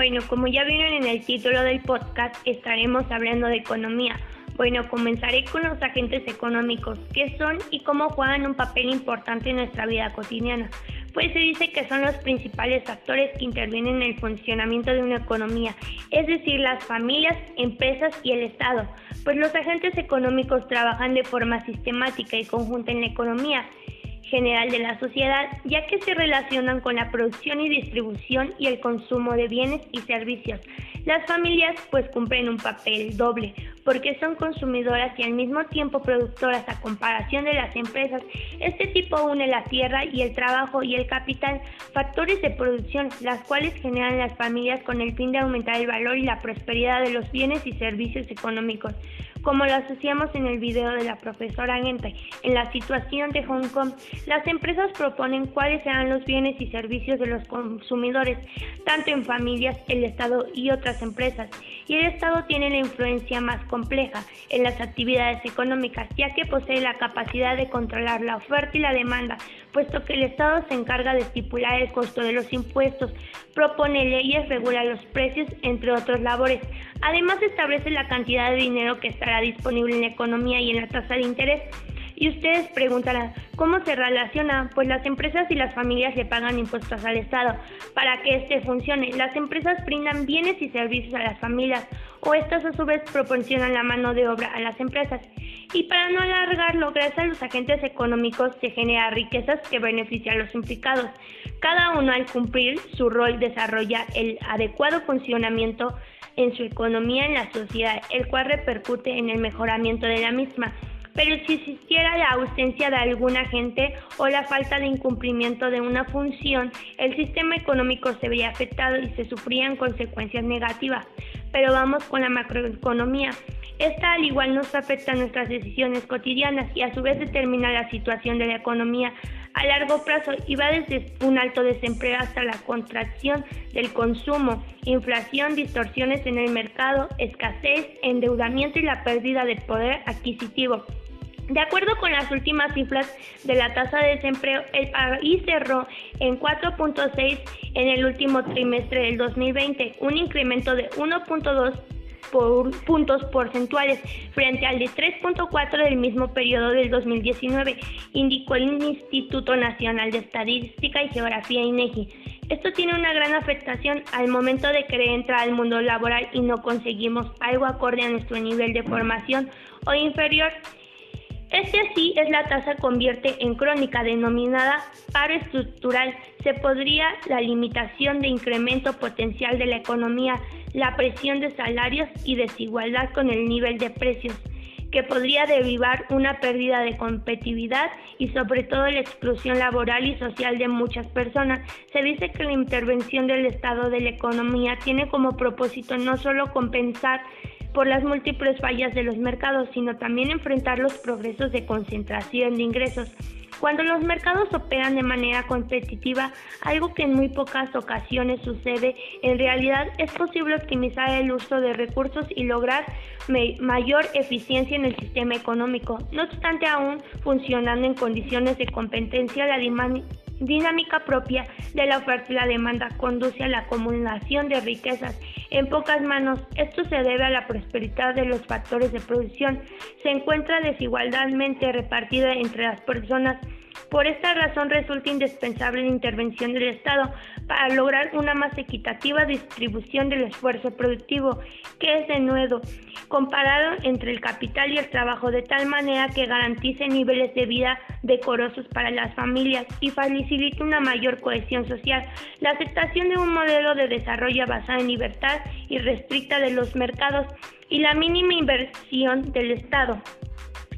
Bueno, como ya vieron en el título del podcast, estaremos hablando de economía. Bueno, comenzaré con los agentes económicos, qué son y cómo juegan un papel importante en nuestra vida cotidiana. Pues se dice que son los principales actores que intervienen en el funcionamiento de una economía, es decir, las familias, empresas y el Estado. Pues los agentes económicos trabajan de forma sistemática y conjunta en la economía general de la sociedad, ya que se relacionan con la producción y distribución y el consumo de bienes y servicios. Las familias pues cumplen un papel doble, porque son consumidoras y al mismo tiempo productoras a comparación de las empresas. Este tipo une la tierra y el trabajo y el capital, factores de producción, las cuales generan las familias con el fin de aumentar el valor y la prosperidad de los bienes y servicios económicos como lo asociamos en el video de la profesora Gente. En la situación de Hong Kong, las empresas proponen cuáles serán los bienes y servicios de los consumidores, tanto en familias, el Estado y otras empresas. Y el Estado tiene la influencia más compleja en las actividades económicas, ya que posee la capacidad de controlar la oferta y la demanda, puesto que el Estado se encarga de estipular el costo de los impuestos, propone leyes, regula los precios, entre otros labores. Además, establece la cantidad de dinero que estará disponible en la economía y en la tasa de interés. Y ustedes preguntarán, ¿cómo se relaciona? Pues las empresas y las familias le pagan impuestos al Estado. Para que este funcione, las empresas brindan bienes y servicios a las familias o estas a su vez proporcionan la mano de obra a las empresas. Y para no alargarlo, gracias a los agentes económicos se genera riquezas que benefician a los implicados. Cada uno al cumplir su rol desarrolla el adecuado funcionamiento en su economía en la sociedad, el cual repercute en el mejoramiento de la misma. Pero si existiera la ausencia de algún agente o la falta de incumplimiento de una función, el sistema económico se vería afectado y se sufrían consecuencias negativas. Pero vamos con la macroeconomía. Esta al igual nos afecta a nuestras decisiones cotidianas y a su vez determina la situación de la economía a largo plazo y va desde un alto desempleo hasta la contracción del consumo, inflación, distorsiones en el mercado, escasez, endeudamiento y la pérdida de poder adquisitivo. De acuerdo con las últimas cifras de la tasa de desempleo, el país cerró en 4.6 en el último trimestre del 2020, un incremento de 1.2 por puntos porcentuales frente al de 3.4 del mismo periodo del 2019, indicó el Instituto Nacional de Estadística y Geografía INEGI. Esto tiene una gran afectación al momento de querer entrar al mundo laboral y no conseguimos algo acorde a nuestro nivel de formación o inferior. Este así es la tasa convierte en crónica denominada paro estructural. Se podría la limitación de incremento potencial de la economía la presión de salarios y desigualdad con el nivel de precios, que podría derivar una pérdida de competitividad y sobre todo la exclusión laboral y social de muchas personas. Se dice que la intervención del Estado de la economía tiene como propósito no solo compensar por las múltiples fallas de los mercados, sino también enfrentar los progresos de concentración de ingresos cuando los mercados operan de manera competitiva, algo que en muy pocas ocasiones sucede, en realidad es posible optimizar el uso de recursos y lograr mayor eficiencia en el sistema económico. No obstante, aún funcionando en condiciones de competencia, la dinámica propia de la oferta y la demanda conduce a la acumulación de riquezas en pocas manos. Esto se debe a la prosperidad de los factores de producción. Se encuentra desigualdadmente repartida entre las personas por esta razón resulta indispensable la intervención del Estado para lograr una más equitativa distribución del esfuerzo productivo, que es de nuevo comparado entre el capital y el trabajo de tal manera que garantice niveles de vida decorosos para las familias y facilite una mayor cohesión social. La aceptación de un modelo de desarrollo basado en libertad y restricta de los mercados y la mínima inversión del Estado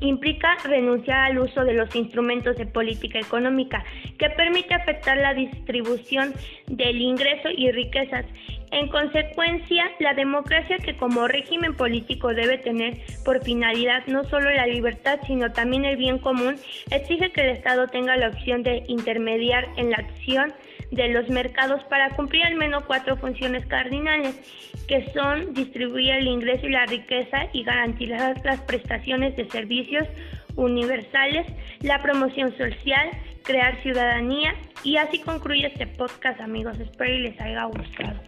implica renunciar al uso de los instrumentos de política económica que permite afectar la distribución del ingreso y riquezas. En consecuencia, la democracia que como régimen político debe tener por finalidad no solo la libertad, sino también el bien común, exige que el Estado tenga la opción de intermediar en la acción de los mercados para cumplir al menos cuatro funciones cardinales, que son distribuir el ingreso y la riqueza y garantizar las prestaciones de servicios universales, la promoción social, crear ciudadanía y así concluye este podcast amigos. Espero y les haya gustado.